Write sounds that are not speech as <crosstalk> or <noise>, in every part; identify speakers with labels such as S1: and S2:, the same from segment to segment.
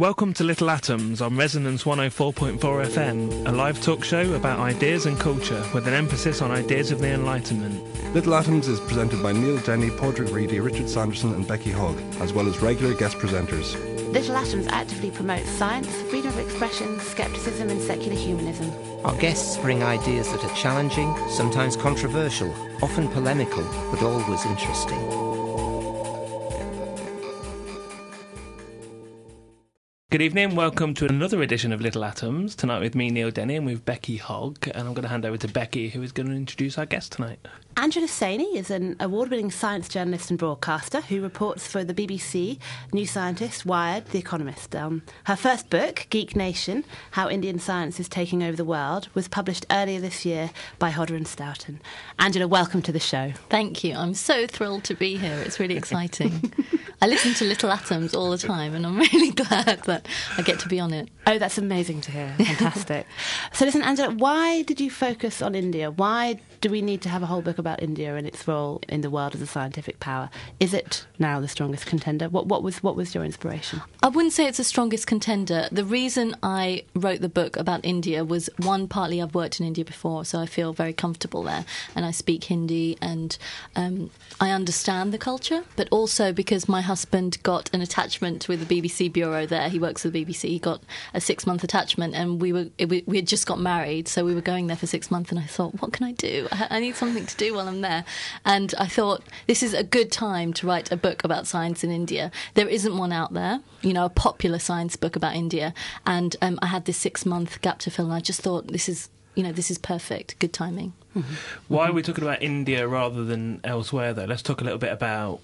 S1: Welcome to Little Atoms on Resonance 104.4 FM, a live talk show about ideas and culture with an emphasis on ideas of the Enlightenment.
S2: Little Atoms is presented by Neil Denny, Padraig Reidy, Richard Sanderson, and Becky Hogge, as well as regular guest presenters.
S3: Little Atoms actively promotes science, freedom of expression, skepticism, and secular humanism.
S4: Our guests bring ideas that are challenging, sometimes controversial, often polemical, but always interesting.
S1: Good evening, welcome to another edition of Little Atoms. Tonight with me, Neil Denny, and with Becky Hogge. And I'm going to hand over to Becky, who is going to introduce our guest tonight.
S3: Angela Saini is an award winning science journalist and broadcaster who reports for the BBC, New Scientist, Wired, The Economist. Um, her first book, Geek Nation How Indian Science is Taking Over the World, was published earlier this year by Hodder and Stoughton. Angela, welcome to the show.
S5: Thank you. I'm so thrilled to be here. It's really exciting. <laughs> I listen to Little Atoms all the time, and I'm <laughs> really glad that I get to be on it.
S3: Oh, that's amazing to hear. Fantastic. <laughs> so, listen, Angela, why did you focus on India? Why do we need to have a whole book about India and its role in the world as a scientific power? Is it now the strongest contender? What, what was what was your inspiration?
S5: I wouldn't say it's the strongest contender. The reason I wrote the book about India was one, partly I've worked in India before, so I feel very comfortable there, and I speak Hindi and um, I understand the culture, but also because my husband got an attachment with the BBC bureau there. He works for the BBC. Got a six month attachment, and we were we, had just got married, so we were going there for six months. And I thought, what can I do? I need something to do while I'm there. And I thought this is a good time to write a book about science in India. There isn't one out there, you know, a popular science book about India. And um, I had this six month gap to fill, and I just thought this is you know, this is perfect, good timing.
S1: Mm-hmm. Why are we talking about India rather than elsewhere, though? Let's talk a little bit about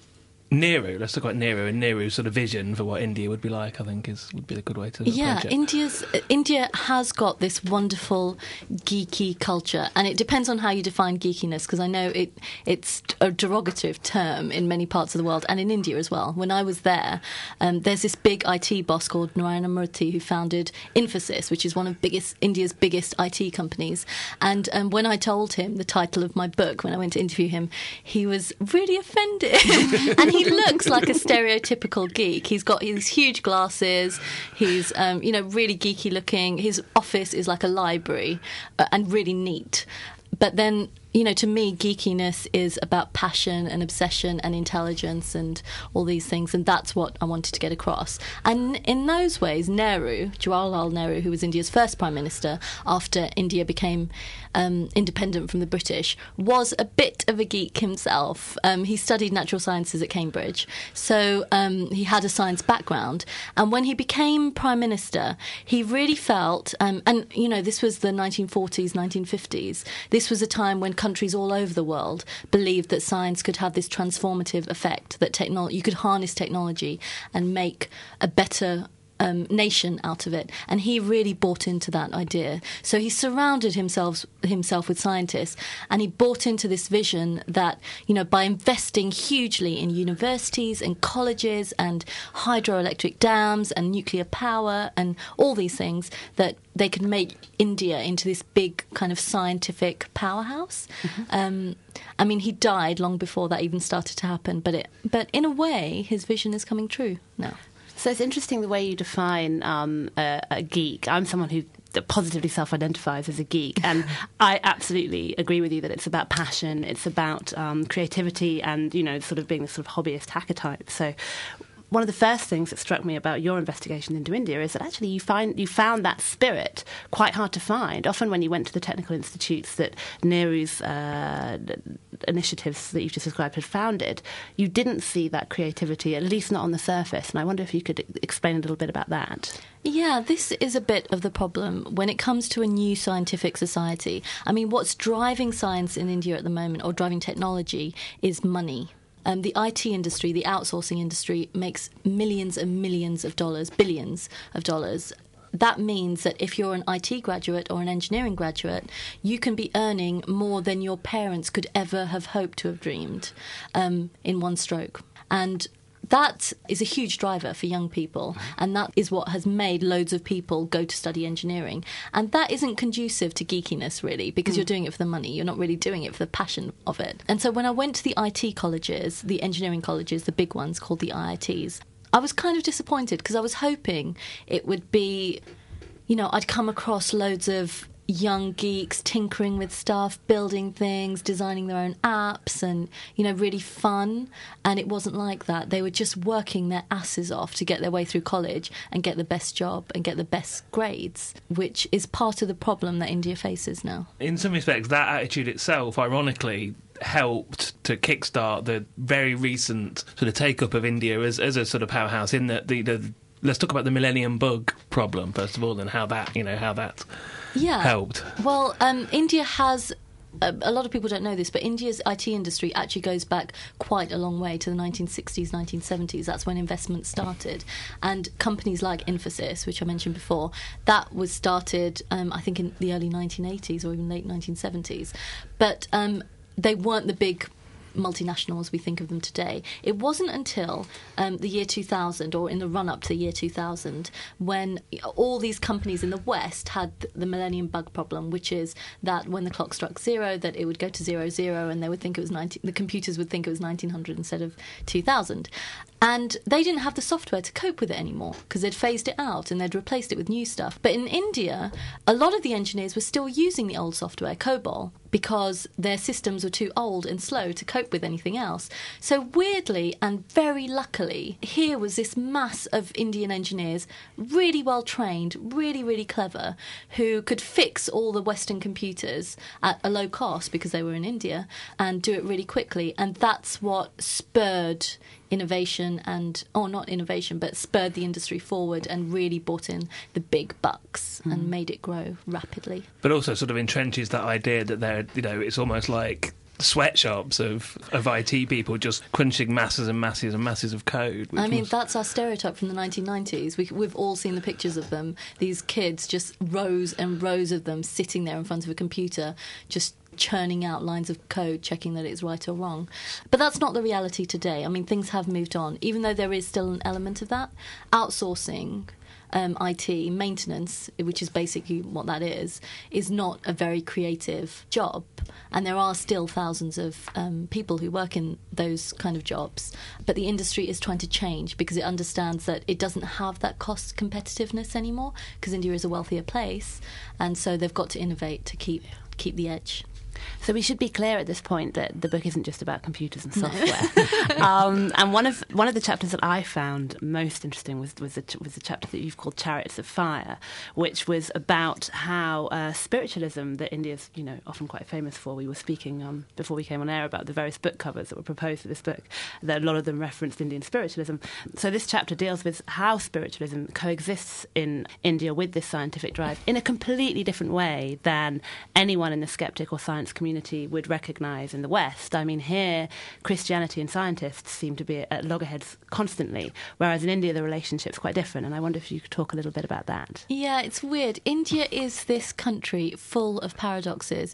S1: Nehru. Let's talk about Nehru and Nehru's sort of vision for what India would be like. I think is would be a good way to.
S5: Yeah,
S1: it.
S5: India's India has got this wonderful geeky culture, and it depends on how you define geekiness. Because I know it it's a derogative term in many parts of the world, and in India as well. When I was there, um, there's this big IT boss called Narayana Murthy who founded Infosys, which is one of biggest India's biggest IT companies. And um, when I told him the title of my book when I went to interview him, he was really offended, <laughs> and he looks like a stereotypical geek. He's got these huge glasses. He's, um, you know, really geeky looking. His office is like a library uh, and really neat. But then you know, to me, geekiness is about passion and obsession and intelligence and all these things, and that's what I wanted to get across. And in those ways, Nehru, Jawaharlal Nehru, who was India's first prime minister after India became um, independent from the British, was a bit of a geek himself. Um, he studied natural sciences at Cambridge, so um, he had a science background. And when he became prime minister, he really felt, um, and you know, this was the 1940s, 1950s. This was a time when countries all over the world believed that science could have this transformative effect, that technology you could harness technology and make a better um, nation out of it, and he really bought into that idea. So he surrounded himself himself with scientists, and he bought into this vision that you know by investing hugely in universities and colleges and hydroelectric dams and nuclear power and all these things that they could make India into this big kind of scientific powerhouse. Mm-hmm. Um, I mean, he died long before that even started to happen, but it, but in a way, his vision is coming true now.
S3: So it's interesting the way you define um, a, a geek. I'm someone who positively self identifies as a geek. And <laughs> I absolutely agree with you that it's about passion, it's about um, creativity, and, you know, sort of being the sort of hobbyist hacker type. So one of the first things that struck me about your investigation into India is that actually you find you found that spirit quite hard to find. Often, when you went to the technical institutes that Nehru's uh, initiatives that you've just described had founded, you didn't see that creativity, at least not on the surface. And I wonder if you could explain a little bit about that.
S5: Yeah, this is a bit of the problem when it comes to a new scientific society. I mean, what's driving science in India at the moment, or driving technology, is money. Um, the IT industry, the outsourcing industry, makes millions and millions of dollars, billions of dollars. That means that if you're an IT graduate or an engineering graduate, you can be earning more than your parents could ever have hoped to have dreamed um, in one stroke. And that is a huge driver for young people, and that is what has made loads of people go to study engineering. And that isn't conducive to geekiness, really, because mm. you're doing it for the money. You're not really doing it for the passion of it. And so when I went to the IT colleges, the engineering colleges, the big ones called the IITs, I was kind of disappointed because I was hoping it would be, you know, I'd come across loads of young geeks tinkering with stuff, building things, designing their own apps, and you know, really fun. And it wasn't like that. They were just working their asses off to get their way through college and get the best job and get the best grades, which is part of the problem that India faces now.
S1: In some respects, that attitude itself, ironically, helped to kickstart the very recent sort of take up of India as, as a sort of powerhouse in the, the, the let's talk about the millennium bug problem first of all and how that you know how that
S5: yeah.
S1: helped
S5: Well, um, India has. A, a lot of people don't know this, but India's IT industry actually goes back quite a long way to the 1960s, 1970s. That's when investment started. And companies like Infosys, which I mentioned before, that was started, um, I think, in the early 1980s or even late 1970s. But um, they weren't the big multinationals we think of them today. It wasn't until um, the year 2000 or in the run up to the year 2000 when all these companies in the West had the millennium bug problem, which is that when the clock struck zero, that it would go to zero zero, and they would think it was 19, the computers would think it was 1900 instead of 2000. And they didn't have the software to cope with it anymore because they'd phased it out and they'd replaced it with new stuff. But in India, a lot of the engineers were still using the old software, COBOL, because their systems were too old and slow to cope with anything else. So, weirdly and very luckily, here was this mass of Indian engineers, really well trained, really, really clever, who could fix all the Western computers at a low cost because they were in India and do it really quickly. And that's what spurred innovation and or not innovation but spurred the industry forward and really brought in the big bucks and mm. made it grow rapidly
S1: but also sort of entrenches that idea that they're you know it's almost like sweatshops of, of IT people just crunching masses and masses and masses of code.
S5: I mean,
S1: was-
S5: that's our stereotype from the 1990s. We, we've all seen the pictures of them. These kids, just rows and rows of them sitting there in front of a computer, just churning out lines of code, checking that it's right or wrong. But that's not the reality today. I mean, things have moved on, even though there is still an element of that. Outsourcing. Um, IT maintenance, which is basically what that is, is not a very creative job, and there are still thousands of um, people who work in those kind of jobs. But the industry is trying to change because it understands that it doesn't have that cost competitiveness anymore because India is a wealthier place, and so they've got to innovate to keep keep the edge.
S3: So we should be clear at this point that the book isn't just about computers and software. <laughs> um, and one of one of the chapters that I found most interesting was was the, was the chapter that you've called "Chariots of Fire," which was about how uh, spiritualism that India's you know often quite famous for. We were speaking um, before we came on air about the various book covers that were proposed for this book. That a lot of them referenced Indian spiritualism. So this chapter deals with how spiritualism coexists in India with this scientific drive in a completely different way than anyone in the skeptic or science community would recognize in the West. I mean, here, Christianity and scientists seem to be at loggerheads constantly, whereas in India, the relationship's quite different. And I wonder if you could talk a little bit about that.
S5: Yeah, it's weird. India is this country full of paradoxes.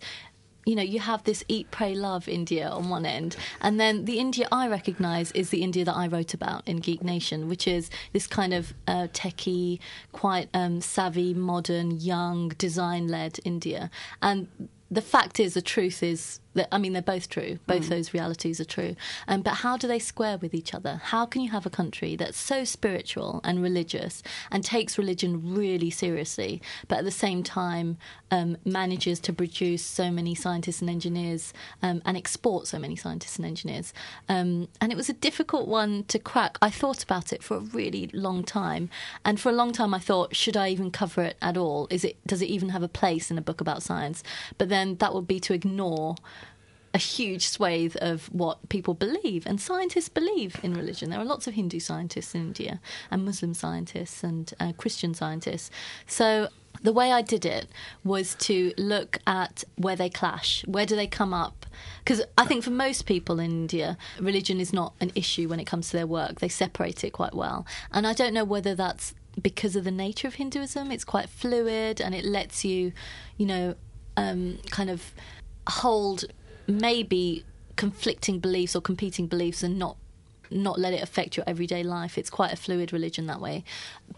S5: You know, you have this eat, pray, love India on one end, and then the India I recognise is the India that I wrote about in Geek Nation, which is this kind of uh, techie, quite um, savvy, modern, young, design led India. And the fact is, the truth is I mean they're both true. Both those realities are true. Um, but how do they square with each other? How can you have a country that's so spiritual and religious and takes religion really seriously, but at the same time um, manages to produce so many scientists and engineers um, and export so many scientists and engineers? Um, and it was a difficult one to crack. I thought about it for a really long time, and for a long time I thought, should I even cover it at all? Is it does it even have a place in a book about science? But then that would be to ignore a huge swathe of what people believe and scientists believe in religion. There are lots of Hindu scientists in India and Muslim scientists and uh, Christian scientists. So the way I did it was to look at where they clash. Where do they come up? Because I think for most people in India, religion is not an issue when it comes to their work. They separate it quite well. And I don't know whether that's because of the nature of Hinduism. It's quite fluid and it lets you, you know, um, kind of hold maybe conflicting beliefs or competing beliefs and not not let it affect your everyday life. It's quite a fluid religion that way.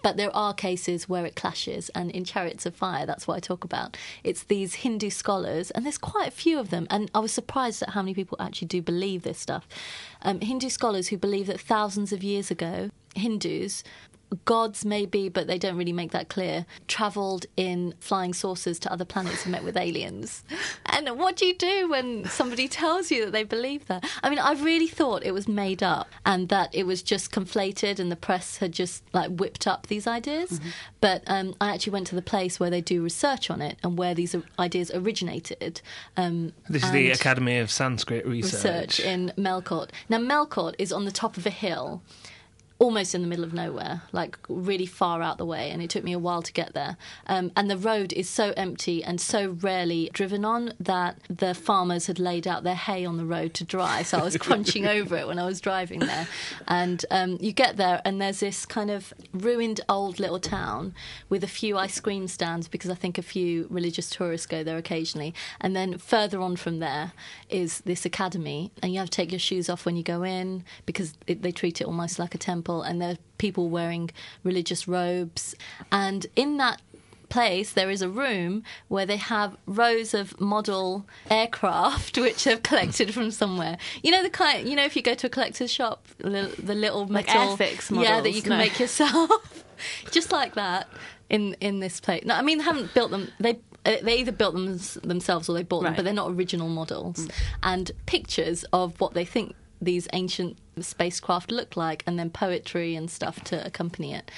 S5: But there are cases where it clashes, and in Chariots of Fire, that's what I talk about. It's these Hindu scholars, and there's quite a few of them, and I was surprised at how many people actually do believe this stuff. Um, Hindu scholars who believe that thousands of years ago, Hindus gods maybe but they don't really make that clear traveled in flying saucers to other planets and met with aliens. And what do you do when somebody tells you that they believe that? I mean i really thought it was made up and that it was just conflated and the press had just like whipped up these ideas. Mm-hmm. but um, i actually went to the place where they do research on it and where these ideas originated.
S1: Um, this is the academy of sanskrit research.
S5: research in melkote now melkote is on the top of a hill almost in the middle of nowhere, like really far out the way, and it took me a while to get there. Um, and the road is so empty and so rarely driven on that the farmers had laid out their hay on the road to dry, so I was <laughs> crunching over it when I was driving there. And um, you get there, and there's this kind of ruined old little town with a few ice cream stands because I think a few religious tourists go there occasionally. And then further on from there is this academy, and you have to take your shoes off when you go in because it, they treat it almost like a temple temple, and there are people wearing religious robes. And in that place, there is a room where they have rows of model aircraft <laughs> which they've collected from somewhere. You know the kind. You know if you go to a collector's shop, the, the little metal,
S3: like Airfix models,
S5: yeah, that you can no. make yourself, <laughs> just like that. In in this place, no, I mean they haven't built them. They they either built them themselves or they bought them, right. but they're not original models. Mm. And pictures of what they think these ancient spacecraft look like, and then poetry and stuff to accompany it.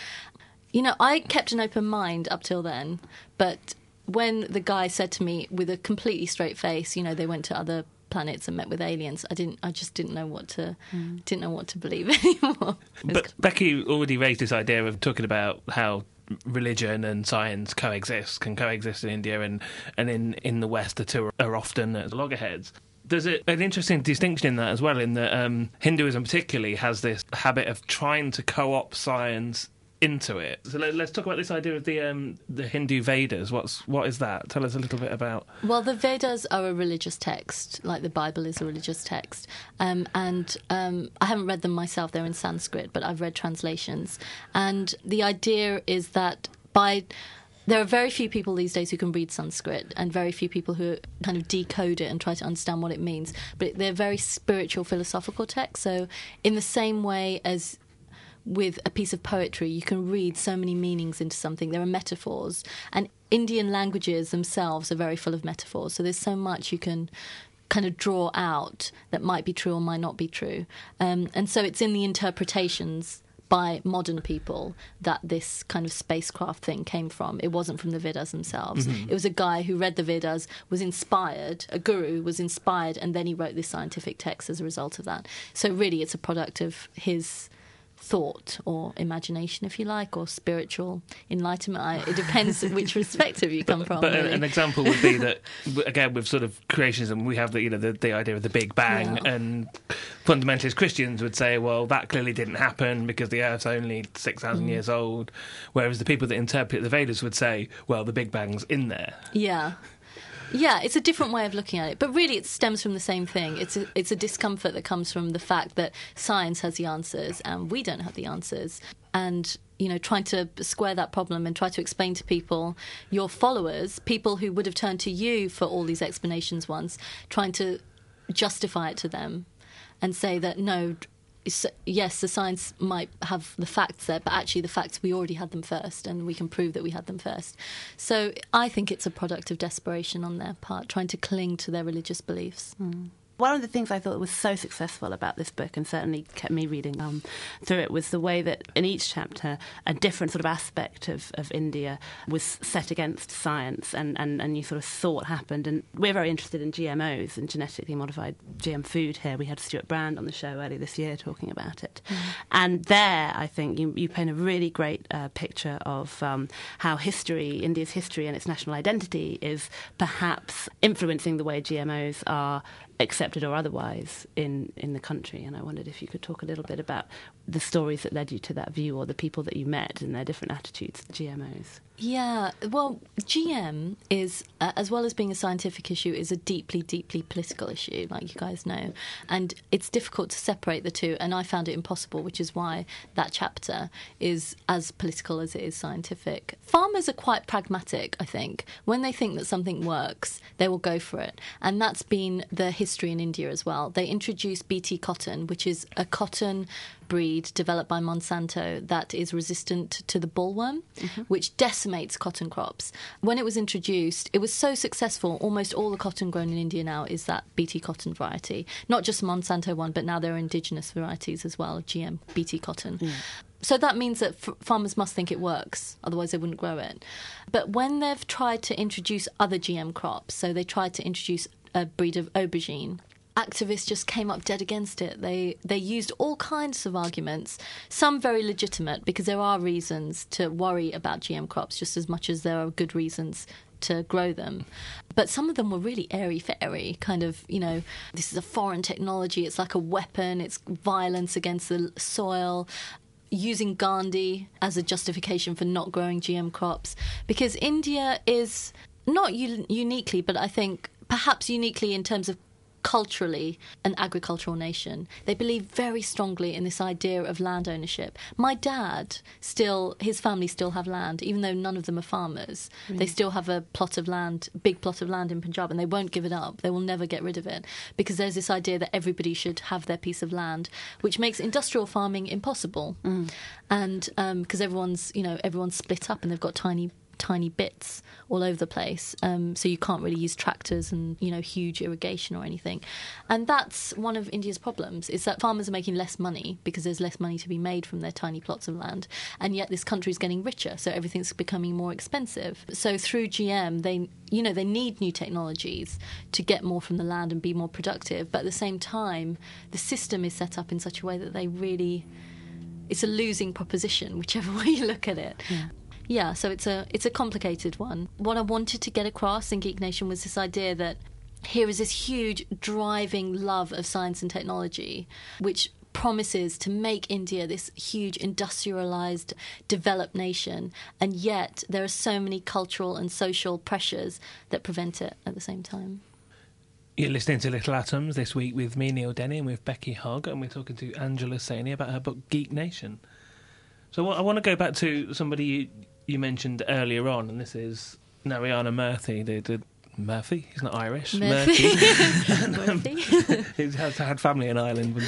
S5: You know, I kept an open mind up till then, but when the guy said to me with a completely straight face, you know, they went to other planets and met with aliens, I didn't. I just didn't know what to mm. didn't know what to believe <laughs> anymore.
S1: But Becky already raised this idea of talking about how religion and science coexist, can coexist in India and, and in, in the West, the two are often at loggerheads there's a, an interesting distinction in that as well, in that um, Hinduism particularly has this habit of trying to co-opt science into it. So let, us talk about this idea of the um, the Hindu Vedas. What's what is that? Tell us a little bit about.
S5: Well, the Vedas are a religious text, like the Bible is a religious text, um, and um, I haven't read them myself. They're in Sanskrit, but I've read translations, and the idea is that by there are very few people these days who can read Sanskrit, and very few people who kind of decode it and try to understand what it means. But they're very spiritual, philosophical texts. So, in the same way as with a piece of poetry, you can read so many meanings into something. There are metaphors, and Indian languages themselves are very full of metaphors. So, there's so much you can kind of draw out that might be true or might not be true. Um, and so, it's in the interpretations by modern people that this kind of spacecraft thing came from. It wasn't from the Vedas themselves. Mm-hmm. It was a guy who read the Vedas, was inspired, a guru was inspired, and then he wrote this scientific text as a result of that. So, really, it's a product of his thought or imagination, if you like, or spiritual enlightenment. I, it depends <laughs> which perspective you come from.
S1: But
S5: really.
S1: an example would be that <laughs> again with sort of creationism, we have the you know the, the idea of the Big Bang, yeah. and fundamentalist Christians would say, well, that clearly didn't happen because the Earth's only six thousand mm. years old, whereas the people that interpret the Vedas would say, well, the Big Bang's in there.
S5: Yeah. Yeah, it's a different way of looking at it, but really it stems from the same thing. It's a, it's a discomfort that comes from the fact that science has the answers and we don't have the answers. And you know, trying to square that problem and try to explain to people, your followers, people who would have turned to you for all these explanations once, trying to justify it to them and say that no, yes, the science might have the facts there, but actually the facts we already had them first, and we can prove that we had them first. So I think it's a product of desperation on their part, trying to cling to their religious beliefs.
S3: Mm. One of the things I thought was so successful about this book and certainly kept me reading um, through it was the way that in each chapter a different sort of aspect of, of India was set against science and, and, and you sort of saw what happened. And we're very interested in GMOs and genetically modified GM food here. We had Stewart Brand on the show earlier this year talking about it. Mm. And there, I think, you, you paint a really great uh, picture of um, how history, India's history and its national identity is perhaps influencing the way GMOs are accepted or otherwise in, in the country. And I wondered if you could talk a little bit about the stories that led you to that view or the people that you met and their different attitudes to GMOs.
S5: Yeah, well, GM is, uh, as well as being a scientific issue, is a deeply, deeply political issue, like you guys know. And it's difficult to separate the two, and I found it impossible, which is why that chapter is as political as it is scientific. Farmers are quite pragmatic, I think. When they think that something works, they will go for it. And that's been the history in India as well. They introduced BT cotton, which is a cotton breed developed by Monsanto that is resistant to the bollworm, mm-hmm. which decimates cotton crops. When it was introduced, it was so successful. Almost all the cotton grown in India now is that BT cotton variety. Not just Monsanto one, but now there are indigenous varieties as well, GM BT cotton. Mm. So that means that f- farmers must think it works, otherwise they wouldn't grow it. But when they've tried to introduce other GM crops, so they tried to introduce a breed of aubergine, activists just came up dead against it. They they used all kinds of arguments, some very legitimate because there are reasons to worry about GM crops just as much as there are good reasons to grow them. But some of them were really airy fairy, kind of, you know, this is a foreign technology, it's like a weapon, it's violence against the soil. Using Gandhi as a justification for not growing GM crops because India is not uniquely, but I think perhaps uniquely in terms of culturally an agricultural nation. They believe very strongly in this idea of land ownership. My dad still, his family still have land, even though none of them are farmers. Really? They still have a plot of land, big plot of land in Punjab, and they won't give it up. They will never get rid of it because there's this idea that everybody should have their piece of land, which makes industrial farming impossible. Mm. And because um, everyone's, you know, everyone's split up and they've got tiny tiny bits all over the place. Um, so you can't really use tractors and you know huge irrigation or anything. And that's one of India's problems is that farmers are making less money because there's less money to be made from their tiny plots of land, and yet this country is getting richer, so everything's becoming more expensive. So through GM, they you know they need new technologies to get more from the land and be more productive, but at the same time, the system is set up in such a way that they really it's a losing proposition, <laughs> whichever way you look at it. Yeah. Yeah, so it's a it's a complicated one. What I wanted to get across in Geek Nation was this idea that here is this huge driving love of science and technology, which promises to make India this huge industrialized, developed nation, and yet there are so many cultural and social pressures that prevent it at the same time.
S1: You're listening to Little Atoms this week with me, Neil Denny, and with Becky Hogge, and we're talking to Angela Saini about her book Geek Nation. So I want to go back to somebody you, you mentioned earlier on, and this is Narayana Murthy, the, the Murphy. He's not Irish.
S5: Murphy.
S1: Murphy. <laughs> <laughs> he has had family in Ireland. <laughs>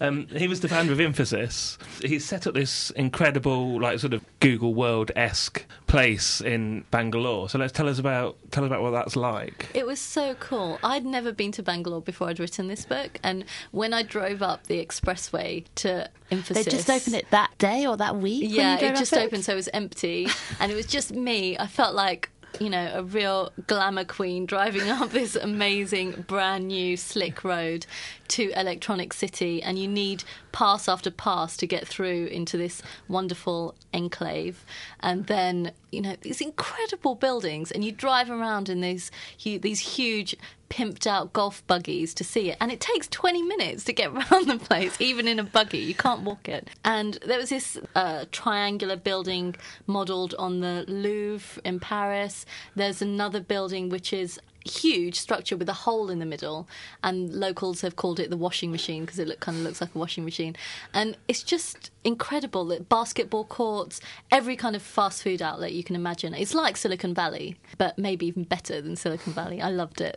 S1: um, he was the founder of Infosys. He set up this incredible, like, sort of Google World esque place in Bangalore. So let's tell us about tell us about what that's like.
S5: It was so cool. I'd never been to Bangalore before I'd written this book, and when I drove up the expressway to Infosys,
S3: they just opened it that day or that week.
S5: Yeah, it just opened, so it was empty, and it was just me. I felt like you know, a real glamour queen driving <laughs> up this amazing, brand new, slick road to Electronic City, and you need pass after pass to get through into this wonderful enclave. And then, you know, these incredible buildings, and you drive around in these these huge pimped out golf buggies to see it. And it takes 20 minutes to get <laughs> around the place, even in a buggy. You can't walk it. And there was this uh, triangular building modelled on the Louvre in Paris. There's another building which is huge structure with a hole in the middle, and locals have called it the washing machine because it look, kind of looks like a washing machine. And it's just incredible that basketball courts, every kind of fast food outlet you can imagine. It's like Silicon Valley, but maybe even better than Silicon Valley. I loved it.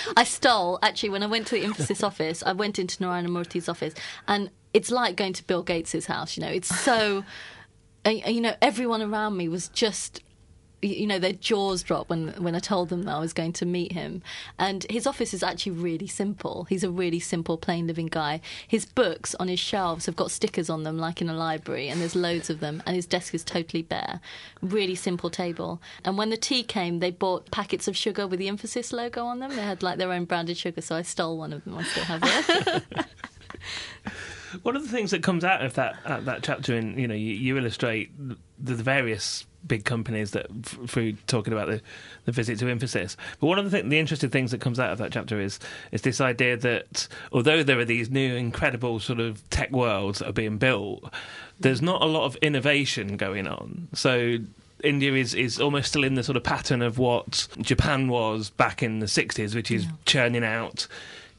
S5: <laughs> I stole, actually, when I went to the Infosys <laughs> office, I went into Narayana Murthy's office, and it's like going to Bill Gates's house, you know, it's so. you know, everyone around me was just you know, their jaws dropped when when I told them that I was going to meet him. And his office is actually really simple. He's a really simple, plain living guy. His books on his shelves have got stickers on them, like in a library, and there's loads of them. And his desk is totally bare. Really simple table. And when the tea came, they bought packets of sugar with the Infosys logo on them. They had like their own branded sugar, so I stole one of them. I still have it. <laughs>
S1: One of the things that comes out of that uh, that chapter, in you know, you, you illustrate the, the various big companies that through talking about the, the visit to Infosys But one of the th- the interesting things that comes out of that chapter is is this idea that although there are these new incredible sort of tech worlds that are being built, there's not a lot of innovation going on. So India is, is almost still in the sort of pattern of what Japan was back in the 60s, which is yeah. churning out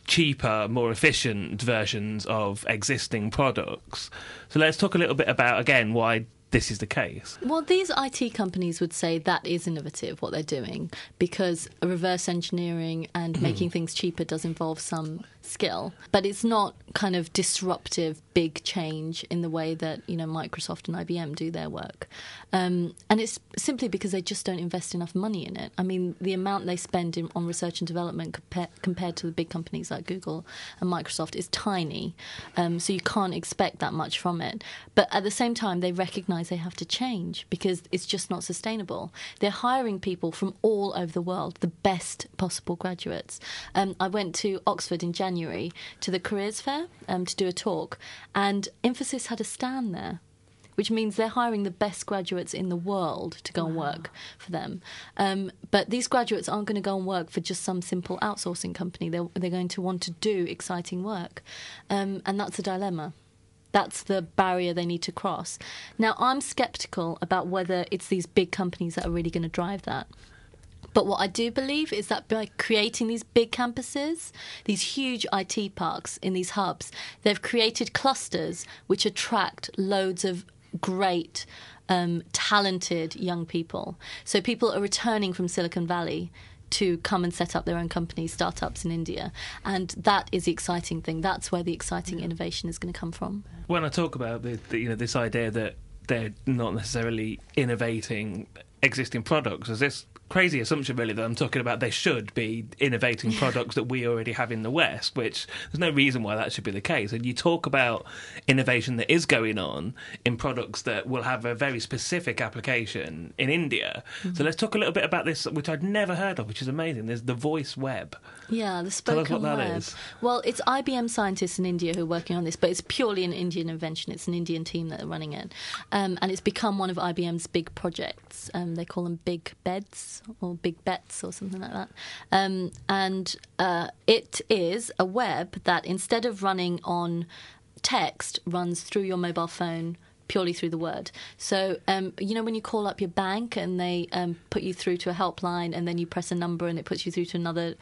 S1: cheaper, more efficient versions of existing products. So let's talk a little bit about, again, why this is the case.
S5: Well, these IT companies would say that is innovative what they're doing because reverse engineering and hmm. making things cheaper does involve some skill, but it's not kind of disruptive big change in the way that you know Microsoft and IBM do their work, um, and it's simply because they just don't invest enough money in it. I mean, the amount they spend in, on research and development compare, compared to the big companies like Google and Microsoft is tiny, um, so you can't expect that much from it. But at the same time, they recognise they have to change because it's just not sustainable. They're hiring people from all over the world, the best possible graduates. Um, I went to Oxford in January to the careers fair um, to do a talk, and Infosys had a stand there. Which means they're hiring the best graduates in the world to go and work for them. Um, but these graduates aren't going to go and work for just some simple outsourcing company. They're, they're going to want to do exciting work. Um, and that's a dilemma. That's the barrier they need to cross. Now, I'm skeptical about whether it's these big companies that are really going to drive that. But what I do believe is that by creating these big campuses, these huge IT parks in these hubs, they've created clusters which attract loads of great, um, talented young people. So people are returning from Silicon Valley to come and set up their own companies, startups in India. And that is the exciting thing. That's where the exciting innovation is going to come from.
S1: When I talk about the, the you know this idea that they're not necessarily innovating existing products, is this crazy assumption really that I'm talking about they should be innovating products that we already have in the West, which there's no reason why that should be the case. And you talk about innovation that is going on in products that will have a very specific application in India. So let's talk a little bit about this, which I'd never heard of, which is amazing. There's the voice web.
S5: Yeah, the spoken
S1: what that
S5: word.
S1: is.
S5: Well, it's IBM scientists in India who are working on this, but it's purely an Indian invention. It's an Indian team that are running it, um, and it's become one of IBM's big projects. Um, they call them big beds or big bets or something like that. Um, and uh, it is a web that instead of running on text, runs through your mobile phone purely through the word. So, um, you know, when you call up your bank and they um, put you through to a helpline and then you press a number and it puts you through to another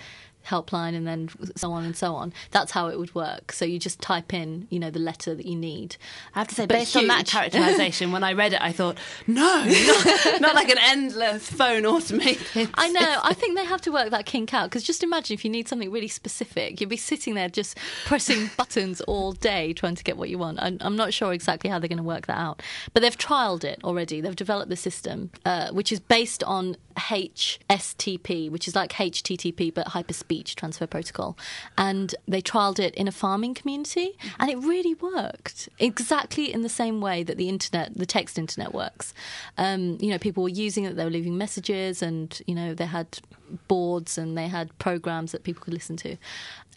S5: helpline and then so on and so on. That's how it would work. So you just type in, you know, the letter that you need.
S3: I have to say,
S5: But
S3: based on that
S5: huge. <laughs>
S3: characterization, when I read it, I thought, no, <laughs> not, not like an endless phone automated.
S5: I know. I think they have to work that kink out because just imagine if you need something really specific, you'd be sitting there just pressing <laughs> buttons all day trying to get what you want. I'm, I'm not sure exactly how they're going to work that out, but they've trialed it already. They've developed the system, uh, which is based on HSTP, which is like HTTP but hyperspeech transfer protocol, and they trialed it in a farming community, and it really worked exactly in the same way that the internet, the text internet, works. Um, you know, people were using it; they were leaving messages, and you know, they had boards and they had programs that people could listen to,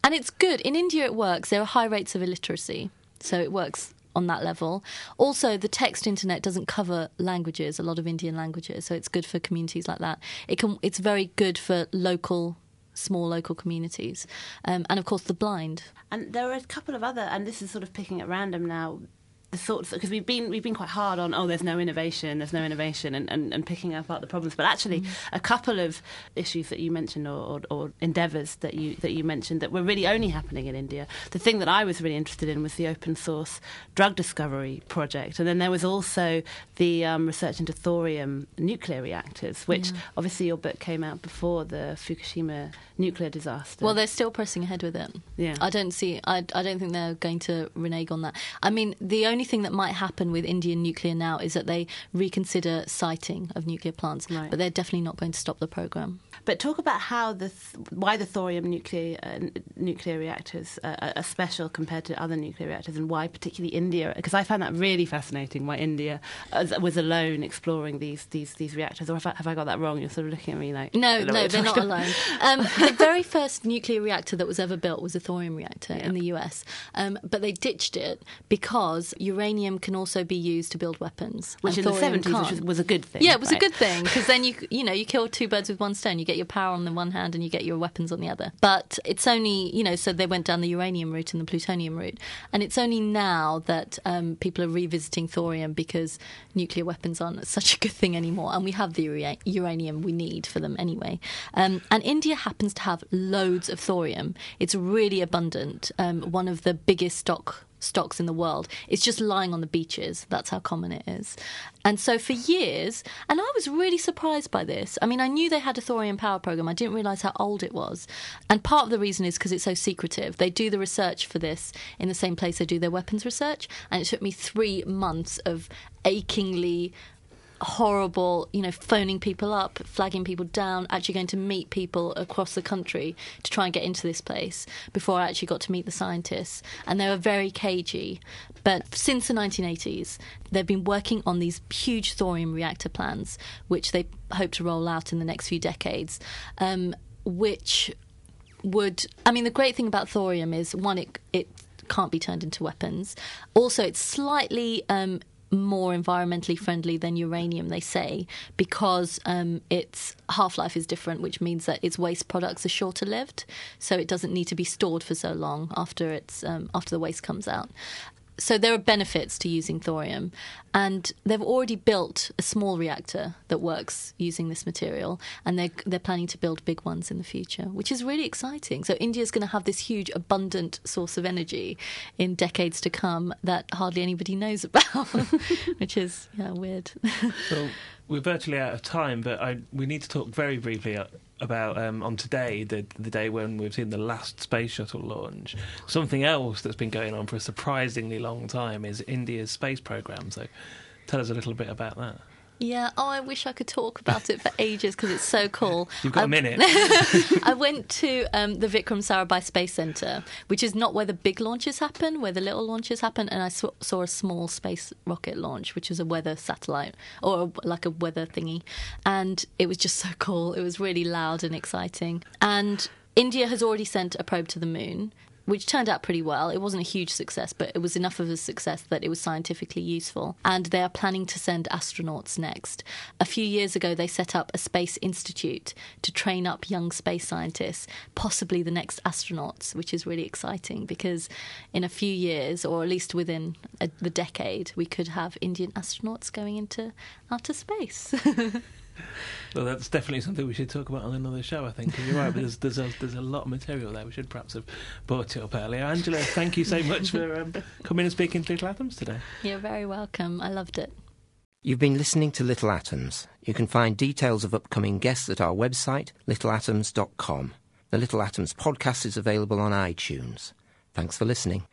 S5: and it's good. In India, it works. There are high rates of illiteracy, so it works on that level. Also, the text internet doesn't cover languages, a lot of Indian languages, so it's good for communities like that. It can, it's very good for local, small local communities, um, and of course the blind.
S3: And there are a couple of other, and this is sort of picking at random now. The thoughts because we've been we've been quite hard on oh there's no innovation there's no innovation and, and, and picking apart the problems but actually a couple of issues that you mentioned or, or, or endeavours that you that you mentioned that were really only happening in India the thing that I was really interested in was the open source drug discovery project and then there was also the um, research into thorium nuclear reactors which obviously your book came out before the Fukushima nuclear disaster
S5: Well, they're still pressing ahead with it.
S3: Yeah.
S5: I don't see. I, I don't think they're going to renege on that. I mean, the only thing that might happen with Indian nuclear now is that they reconsider siting of nuclear plants,
S3: Right.
S5: but they're definitely not going to stop the program.
S3: But talk about how the th- why the thorium nuclear uh, n- nuclear reactors uh, are- special compared to other nuclear reactors, and why particularly India? Because I found that really fascinating. Why India uh, was alone exploring these these these reactors, or have I, have I got that wrong? You're sort of looking at me like
S5: No,
S3: I don't know
S5: no, they're not alone. Um, <laughs> the very first nuclear reactor that was ever built was a thorium reactor in the US, um, but they ditched it because uranium can also be used to build weapons,
S3: Which in the 70s, was, was a good thing.
S5: Yeah, it was
S3: right?
S5: a good thing because then you you know you kill two birds with one stone. You get your power on the one hand and you get your weapons on the other. But it's only you know so they went down the uranium route and the plutonium route, and it's only now that um, people are revisiting thorium because nuclear weapons aren't such a good thing anymore, and we have the ura- uranium we need for them anyway. Um, and India happens to have loads of thorium. It's really abundant. Um, one of the biggest stock stocks in the world. It's just lying on the beaches. That's how common it is. And so for years, and I was really surprised by this. I mean, I knew they had a thorium power program. I didn't realize how old it was. And part of the reason is because it's so secretive. They do the research for this in the same place they do their weapons research. And it took me three months of achingly horrible, you know, phoning people up, flagging people down, actually going to meet people across the country to try and get into this place before I actually got to meet the scientists. And they were very cagey. But since the 1980s, they've been working on these huge thorium reactor plans, which they hope to roll out in the next few decades, um, which would. I mean, the great thing about thorium is one, it, it can't be turned into weapons. Also, it's slightly um, more environmentally friendly than uranium, they say, because um, its half life is different, which means that its waste products are shorter lived, so it doesn't need to be stored for so long after it's um, after the waste comes out so there are benefits to using thorium, and they've already built a small reactor that works using this material, and they're they're planning to build big ones in the future, which is really exciting. So India's going to have this huge, abundant source of energy in decades to come that hardly anybody knows about, <laughs> which is yeah weird.
S1: so <laughs> we're virtually out of time, but I, we need to talk very briefly about um, on today, the the day when we've seen the last space shuttle launch. Something else that's been going on for a surprisingly long time is India's space program. So, tell us a little bit about that.
S5: Yeah. Oh, I wish I could talk about it for ages because it's so cool. <laughs>
S1: You've got I, a minute. <laughs>
S5: I <laughs> went to um, the Vikram Sarabhai Space Center, which is not where the big launches happen, where the little launches happen, and I saw, saw a small space rocket launch, which is a weather satellite or a, like a weather thingy, and it was just so cool. It was really loud and exciting, and India has already sent a probe to the moon which turned out pretty well. It wasn't a huge success, but it was enough of a success that it was scientifically useful. And they are planning to send astronauts next. A few years ago, they set up a space institute to train up young space scientists, possibly the next astronauts, which is really exciting because in a few years, or at least within a, the decade, we could have Indian astronauts going into outer space. <laughs>
S1: well, that's definitely something we should talk about on another show. I think you're right. But there's there's a, there's a lot of material there. We should perhaps have brought it up earlier. Angela, thank you so much for um, coming and speaking to Little Atoms today.
S5: You're very welcome. I loved it.
S4: You've been listening to Little Atoms. You can find details of upcoming guests at our website, littleatoms.com. The Little Atoms podcast is available on iTunes. Thanks for listening.